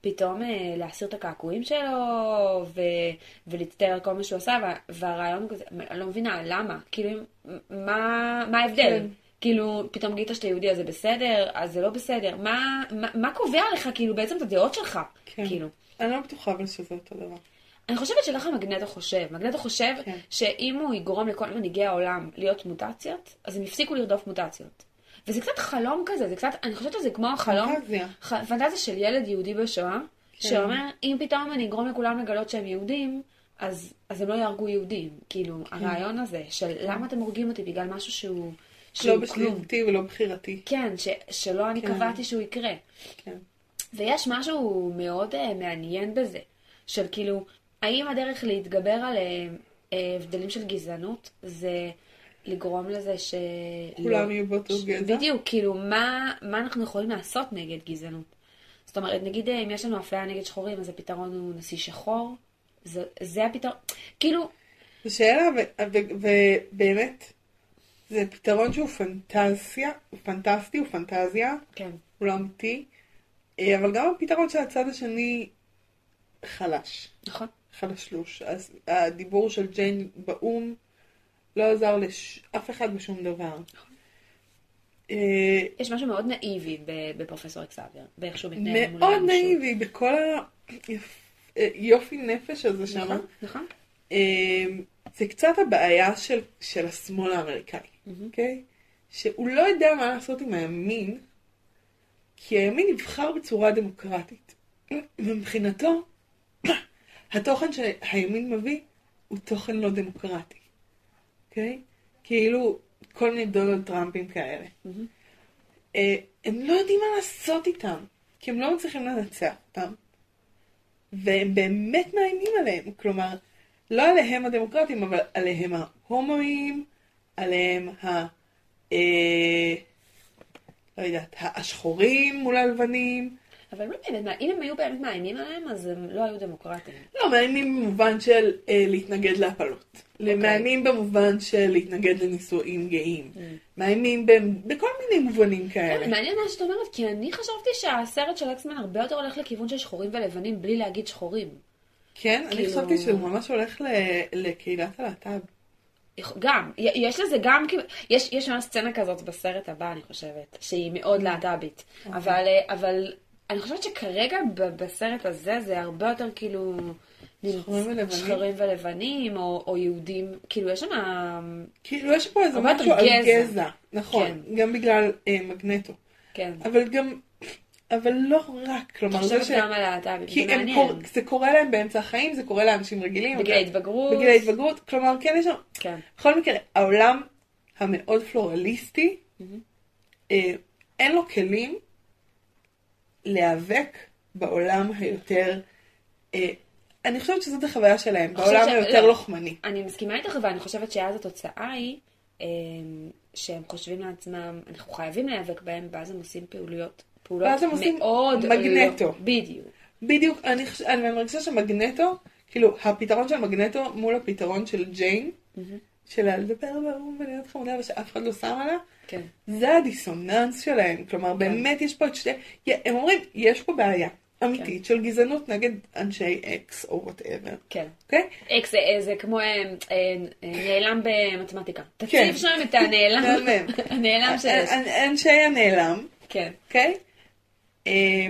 פתאום אה, להסיר את הקעקועים שלו ו- ולהצטער כל מה שהוא עשה, וה- והרעיון כזה, אני לא מבינה, למה? כאילו, מה, מה ההבדל? כן. כאילו, פתאום גילית שאתה יהודי אז זה בסדר, אז זה לא בסדר. מה, מה, מה קובע לך, כאילו, בעצם את הדעות שלך? כן. כאילו. אני לא בטוחה אבל שזה אותו דבר. אני חושבת שככה מגנטו חושב. מגנטו חושב כן. שאם הוא יגרום לכל מנהיגי העולם להיות מוטציות, אז הם יפסיקו לרדוף מוטציות. וזה קצת חלום כזה, זה קצת, אני חושבת שזה כמו החלום, פנטזיה. ח- פנטזיה של ילד יהודי בשואה, כן. שאומר, אם פתאום אני אגרום לכולם לגלות שהם יהודים, אז, אז הם לא יהרגו יהודים. כאילו, הרעיון הזה של למה אתם הורגים אותי בגלל משהו שהוא, שהוא לא כלום. בשליטתי ולא בחירתי. כן, ש, שלא אני כן. קבעתי שהוא יקרה. כן. ויש משהו מאוד uh, מעניין בזה, של כאילו, האם הדרך להתגבר על uh, הבדלים של גזענות זה לגרום לזה ש... כולם לא- יהיו באותו גזע. בדיוק, כאילו, מה, מה אנחנו יכולים לעשות נגד גזענות? זאת אומרת, נגיד אם יש לנו אפליה נגד שחורים, אז הפתרון הוא נשיא שחור? זה, זה הפתרון, כאילו, זו שאלה, ובאמת, זה פתרון שהוא פנטזיה, הוא פנטסטי, הוא פנטזיה, כן, הוא לא אמיתי, אבל גם הפתרון של הצד השני חלש, נכון? חלשלוש. אז הדיבור של ג'יין באו"ם לא עזר לאף אחד בשום דבר. אה, יש משהו מאוד נאיבי בפרופסור אקסאבייר, באיך שהוא מתנהל מול מאוד האנושות. נאיבי בכל היופי נפש הזה שם. נכון, נכון. אה, זה קצת הבעיה של, של השמאל האמריקאי, אוקיי? שהוא לא יודע מה לעשות עם הימין, כי הימין נבחר בצורה דמוקרטית. ומבחינתו, *clears throat* התוכן שהימין מביא הוא תוכן לא דמוקרטי, אוקיי? כאילו, כל מיני דונלד טראמפים כאלה. אה, הם לא יודעים מה לעשות איתם, כי הם לא מצליחים לנצח אותם. והם באמת מאיימים עליהם, כלומר, לא עליהם הדמוקרטים, אבל עליהם ההומואים, עליהם ה... אה, לא יודעת, השחורים מול הלבנים. אבל לא באמת, אם הם היו באמת מאיימים עליהם, אז הם לא היו דמוקרטים. לא, מאיימים במובן של אה, להתנגד להפלות. אוקיי. מאיימים במובן של להתנגד לנישואים גאים. Mm. מאיימים בכל מיני מובנים כן, כאלה. מעניין מה שאת אומרת, כי אני חשבתי שהסרט של אקסמן הרבה יותר הולך לכיוון של שחורים ולבנים, בלי להגיד שחורים. כן, אני כאילו- חשבתי שהוא ממש הולך לקהילת הלהט"ב. גם, יש לזה גם, יש, יש ממש סצנה כזאת בסרט הבא, אני חושבת, שהיא מאוד להט"בית. אבל, אה, אבל אני חושבת שכרגע בסרט הזה זה הרבה יותר כאילו... שחורים ולבנים? שחורים ולבנים, או, או יהודים, כאילו יש שם... כאילו יש פה איזה משהו על. גזע. נכון, כן. גם בגלל אה, מגנטו. כן. אבל גם, אבל לא רק, כלומר, אני זה ש... גם על הלהט"בים, כי זה מעניין. קור... זה קורה להם באמצע החיים, זה קורה לאנשים רגילים. בגיל אבל- ההתבגרות. בגיל ההתבגרות, כלומר, כן יש שם... כן. בכל מקרה, העולם המאוד פלורליסטי, אה, אין לו כלים להיאבק בעולם היותר... אה, אני חושבת שזאת החוויה שלהם, בעולם ש- היותר לא. לוחמני. אני מסכימה איתך, ואני חושבת שאז התוצאה היא אמ, שהם חושבים לעצמם, אנחנו חייבים להיאבק בהם, ואז הם עושים פעילויות, פעולות ואז הם עושים מאוד... מגנטו. לא, בדיוק. בדיוק, אני. אני מרגישה שמגנטו, כאילו, הפתרון של מגנטו מול הפתרון של ג'יין, של לדבר באו"ם ולהיות חמודה ושאף אחד לא שם עליה, כן. זה הדיסוננס שלהם. כלומר, באמת יש פה את שתי... הם אומרים, יש פה בעיה אמיתית של גזענות נגד אנשי X או whatever. כן. אוקיי? X זה, כמו אה, אה, אה, נעלם במתמטיקה. כן. תציב שם את הנעלם. *laughs* הנעלם. אנ- אנשי הנעלם, כן. אוקיי? אה,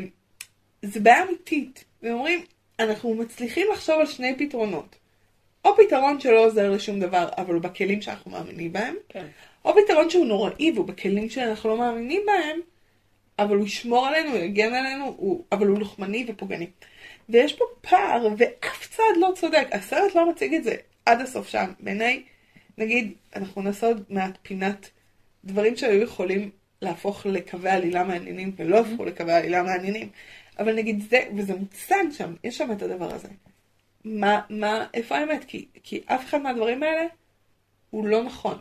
זה בעיה אמיתית. והם אומרים, אנחנו מצליחים לחשוב על שני פתרונות. או פתרון שלא עוזר לשום דבר, אבל הוא בכלים שאנחנו מאמינים בהם, כן. או פתרון שהוא נוראי והוא בכלים שאנחנו לא מאמינים בהם, אבל הוא ישמור עלינו, הוא יגן עלינו, הוא, אבל הוא לוחמני ופוגעני. ויש פה פער, ואף צד לא צודק. הסרט לא מציג את זה עד הסוף שם. בעיניי, נגיד, אנחנו נעשה עוד מעט פינת דברים שהיו יכולים להפוך לקווי עלילה מעניינים, ולא הפכו לקווי עלילה מעניינים. אבל נגיד זה, וזה מוצג שם, יש שם את הדבר הזה. מה, מה, איפה האמת? כי, כי אף אחד מהדברים האלה הוא לא נכון.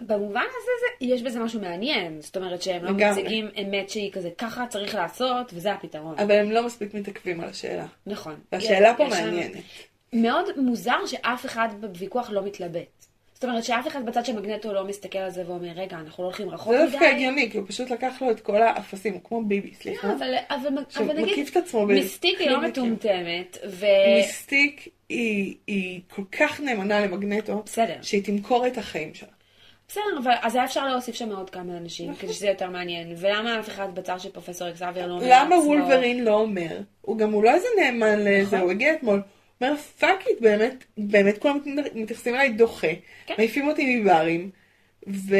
במובן הזה זה, יש בזה משהו מעניין, זאת אומרת שהם לא לגמרי. מציגים אמת שהיא כזה, ככה צריך לעשות, וזה הפתרון. אבל הם לא מספיק מתעכבים על השאלה. נכון. והשאלה פה יש מעניינת. מאוד מוזר שאף אחד בוויכוח לא מתלבט. זאת אומרת שאף אחד בצד של מגנטו לא מסתכל על זה ואומר, רגע, אנחנו לא הולכים רחוק זה מדי. דווקא הגיוני, כי הוא פשוט לקח לו את כל האפסים, הוא כמו ביבי, סליחה. לא, אבל, אבל, אבל נגיד, מיסטיק היא לא. מטומטמת, ו... מיסטיק היא, היא כל כך נאמנה למגנטו, בסדר. שהיא תמכור את החיים שלה. בסדר, אבל אז היה אפשר להוסיף שם עוד כמה אנשים, נכון. כדי שזה יותר מעניין. ולמה אף אחד בצד של פרופסור אקסאבייר לא אומר למה לעצמו- וולברין לא אומר? הוא גם, הוא לא איזה נאמן לזה, נכון. הוא הגיע אתמול. אומר, fuck it, באמת, באמת כולם מתייחסים אליי דוחה. כן. מעיפים אותי מברים, ו,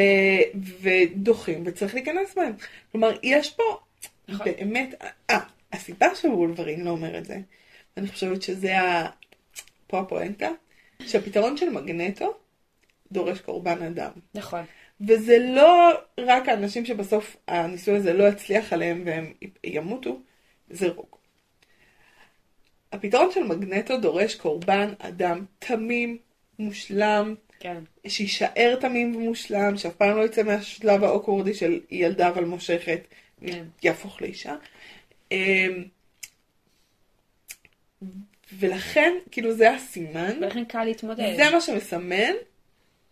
ודוחים, וצריך להיכנס בהם. כלומר, יש פה נכון. באמת, אה, הסיבה שוולברין לא אומר את זה, אני חושבת שזה ה... פה הפואנטה, שהפתרון של מגנטו דורש קורבן אדם. נכון. וזה לא רק האנשים שבסוף הניסוי הזה לא יצליח עליהם והם ימותו, זה רוג. הפתרון של מגנטו דורש קורבן אדם תמים, מושלם, כן. שיישאר תמים ומושלם, שאף פעם לא יצא מהשלב האוקוורדי של ילדה אבל מושכת, כן. יהפוך לאישה. אמ, ולכן, כאילו זה הסימן, ולכן קל להתמודד. זה מה שמסמן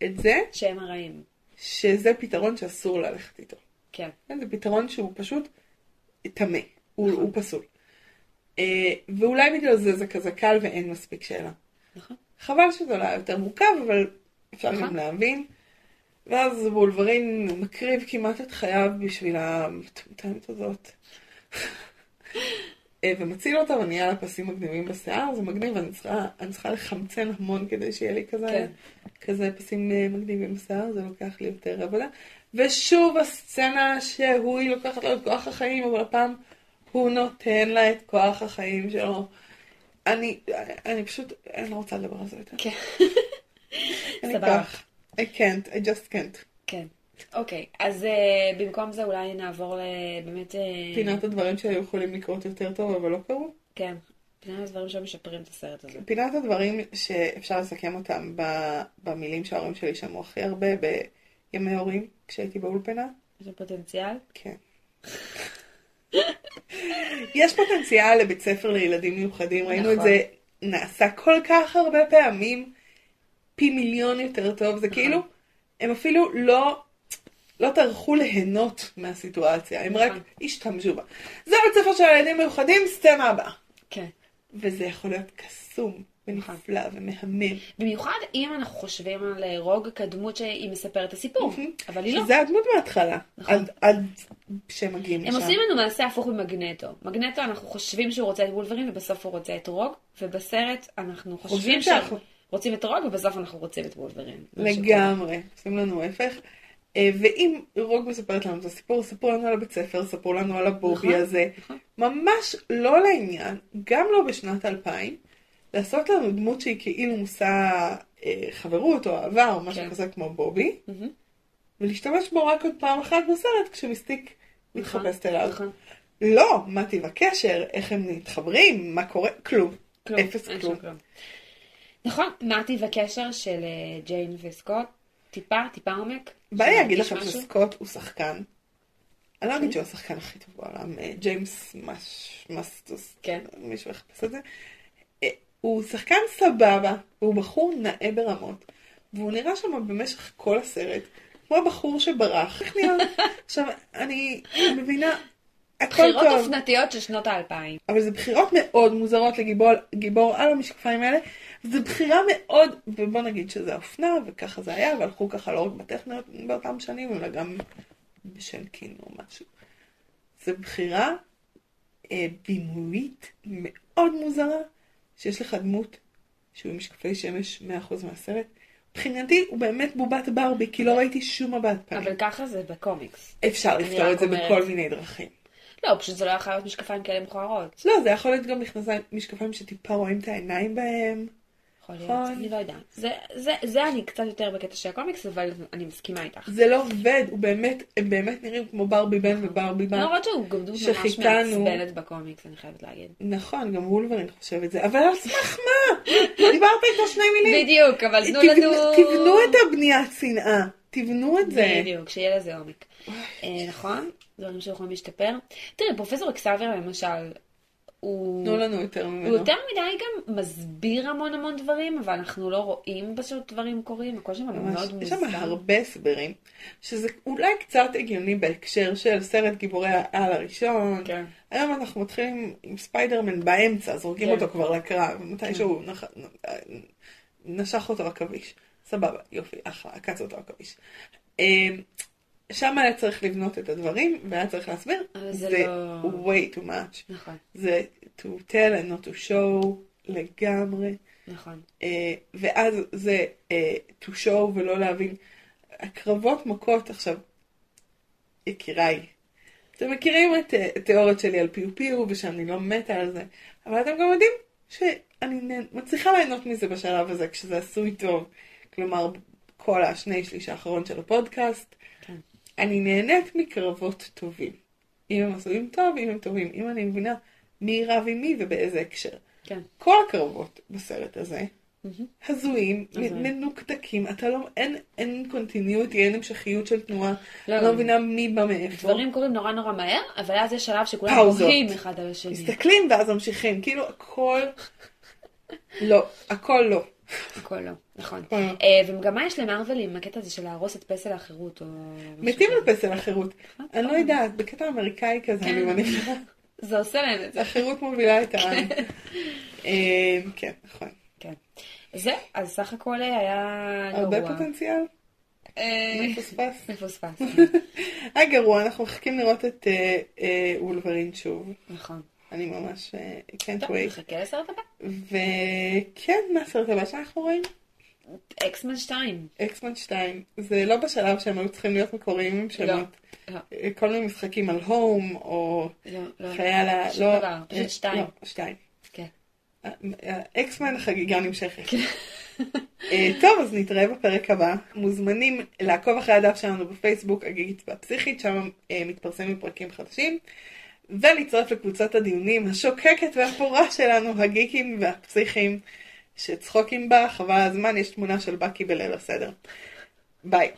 את זה שהם הרעים. שזה פתרון שאסור ללכת איתו. כן. כן, זה פתרון שהוא פשוט טמא, הוא, נכון. הוא פסול. אה, ואולי בגלל זה זה כזה קל ואין מספיק שאלה. נכון. חבל שזה לא היה יותר מורכב, אבל אפשר נכון. גם להבין. ואז וולברין מקריב כמעט את חייו בשביל המטומטמת הזאת. *laughs* אה, ומציל אותה ונהיה לה פסים מגניבים בשיער, זה מגניב, אני צריכה, אני צריכה לחמצן המון כדי שיהיה לי כזה, כן. כזה פסים אה, מגניבים בשיער, זה לוקח לי יותר עבודה. ושוב הסצנה שהוא, היא לוקחת לו את כוח החיים, אבל הפעם הוא נותן לה את כוח החיים שלו. אני, אני פשוט, אני לא רוצה לדבר על זה יותר. כן. *laughs* סבבה. I can't, I just can't. כן. אוקיי, אז uh, במקום זה אולי נעבור לבאמת... Uh, פינת הדברים שהיו יכולים לקרות יותר טוב, אבל לא קרו. כן. פינת הדברים שמשפרים את הסרט הזה. פינת הדברים שאפשר לסכם אותם במילים שההורים שלי שמעו הכי הרבה בימי הורים, כשהייתי באולפנה. יש פוטנציאל? כן. *laughs* יש פוטנציאל לבית ספר לילדים מיוחדים, ראינו את נכון. זה נעשה כל כך הרבה פעמים, פי מיליון יותר טוב, זה כאילו, הם אפילו לא, לא טרחו ליהנות מהסיטואציה, הם רק נכון. השתמשו בה. זה בית ספר של ילדים מיוחדים, סצנה הבאה. כן. וזה יכול להיות קסום, ונפלא, ומהמם. במיוחד אם אנחנו חושבים על אה, רוג כדמות שהיא מספרת את הסיפור, אבל היא לא. שזה הדמות מההתחלה, נכון. עד- עד שהם מגיעים הם לשם. עושים לנו מעשה הפוך ממגנטו. מגנטו אנחנו חושבים שהוא רוצה את וולברין ובסוף הוא רוצה את רוג, ובסרט אנחנו חושבים שרוצים את רוג ובסוף אנחנו רוצים את וולברין. לגמרי, עושים לנו ההפך. אה, ואם רוג מספרת לנו את הסיפור, ספרו לנו על הבית ספר, ספרו לנו על הבובי נכון, הזה. נכון. ממש לא לעניין, גם לא בשנת 2000, לעשות לנו דמות שהיא כאילו מושא אה, חברות או אהבה או משהו כן. כזה כמו בובי, מהמם. ולהשתמש בו רק עוד פעם אחת בסרט כשמיסטיק נכון, מתחפשת אליו. נכון. לא, מה טיב הקשר, איך הם מתחברים, מה קורה, כלום. כלום, אפס כלום. כלום. נכון, מה טיב הקשר של אה, ג'יין וסקוט? טיפה, טיפה עומק? בא לי להגיד לכם? שסקוט הוא שחקן. אני לא אגיד שהוא השחקן הכי טוב בעולם, אה, ג'יימס מסטוס, כן. מישהו יחפש את זה. הוא שחקן סבבה, והוא בחור נאה ברמות, והוא נראה שם במשך כל הסרט, כמו הבחור שברח. איך נראה? *laughs* עכשיו, אני מבינה, הכל בחירות טוב, אופנתיות של שנות האלפיים. אבל זה בחירות מאוד מוזרות לגיבור גיבור על המשקפיים האלה. זו בחירה מאוד, ובוא נגיד שזה אופנה, וככה זה היה, והלכו ככה לא רק בטכניות באותם שנים, אלא גם בשנקין או משהו. זו בחירה אה, בימויית מאוד מוזרה, שיש לך דמות שהוא עם משקפי שמש 100% מהסרט. מבחינתי הוא באמת בובת ברבי, כי לא ראיתי שום מבט פנים. אבל ככה זה בקומיקס. אפשר לפתור את זה אומרת. בכל מיני דרכים. לא, פשוט זה לא יכול להיות משקפיים כאלה מכוערות. לא, זה יכול להיות גם מכנסיים, משקפיים שטיפה רואים את העיניים בהם. יכול להיות, נכון. אני לא יודעת. זה, זה, זה אני קצת יותר בקטע של הקומיקס, אבל אני מסכימה איתך. זה לא עובד, הוא באמת, הם באמת נראים כמו ברבי בן וברבי בת. למרות שהוא גם דמות ממש. מעצבנת בקומיקס, אני חייבת להגיד. נכון, גם וולברין חושב את זה, אבל על סמך מה? דיברת איתו שני מילים. בדיוק, אבל תנו לנו... תבנו את הבניית שנאה, תבנו את זה. בדיוק, שיהיה לזה עומק. אה, נכון? דברים שיכולים להשתפר. תראי, פרופסור אקסאבר למשל, הוא... תנו לנו יותר הוא ממנו. יותר מדי גם מסביר המון המון דברים, אבל אנחנו לא רואים פשוט דברים קורים, הכל שם מאוד יש שם מוזר. הרבה הסברים, שזה אולי קצת הגיוני בהקשר של סרט גיבורי העל הראשון. כן. היום אנחנו מתחילים עם ספיידרמן באמצע, זורקים כן. אותו כבר לקרב, מתישהו נח... נשך אותו עכביש. סבבה, יופי, אחלה, עקץ אותו עכביש. שם היה צריך לבנות את הדברים, והיה צריך להסביר. אבל זה זה לא- way too much. נכון, זה to tell and not to show לגמרי. נכון. אה, ואז זה אה, to show ולא להבין. הקרבות מכות עכשיו, יקיריי, אתם מכירים את אה, התיאוריות שלי על פיו פיו ושאני לא מתה על זה, אבל אתם גם יודעים שאני מצליחה ליהנות מזה בשלב הזה כשזה עשוי טוב. כלומר, כל השני שליש האחרון של הפודקאסט. אני נהנית מקרבות טובים. אם הם עשויים טוב, אם הם טובים. אם אני מבינה מי רב עם מי ובאיזה הקשר. כן. כל הקרבות בסרט הזה הזויים, הזויים. מנוקדקים, אתה לא, אין, אין קונטיניוטי, אין המשכיות של תנועה, לא, לא לא. מבינה מי בא מאיפה. דברים קורים נורא נורא מהר, אבל אז יש שלב שכולם. בוכים אחד על השני. מסתכלים ואז ממשיכים, כאילו הכל, לא, הכל לא. הכל לא, נכון. אה, וגם מה יש למרוויל עם הקטע הזה של להרוס את פסל החירות או... מתים? על פסל החירות. אני לא יודעת, בקטע אמריקאי כזה, כן. אני מניחה. זה עושה להם את זה. החירות מובילה את העם. אה, כן, נכון. כן. זה, אז סך הכל היה הרבה גרוע. פוטנציאל, אה, מפוספס. מפוספס. *laughs* היה גרוע, אנחנו מחכים לראות את אה, אה, וולברין שוב. נכון. אני ממש אה, can't טוב, wait. נחכה לסרט הבא. וכן, מה הסרט הבא שאנחנו רואים? אקסמן 2. אקסמן 2. זה לא בשלב שהם היו צריכים להיות מקוריים עם שמות. לא, אה, כל מיני משחקים על הום, או לא, לא. חייל ה... שום לא, דבר, אה, פשוט שתיים. לא, שתיים. כן. אה, אה, אקסמן החגיגה נמשכת. אה, טוב, אז נתראה בפרק הבא. מוזמנים לעקוב אחרי הדף שלנו בפייסבוק, הגיגית והפסיכית, שם אה, מתפרסמים פרקים חדשים. ולהצטרף לקבוצת הדיונים השוקקת והפורה שלנו, הגיקים והפסיכים, שצחוקים בה, חבל הזמן, יש תמונה של בקי בליל הסדר. ביי.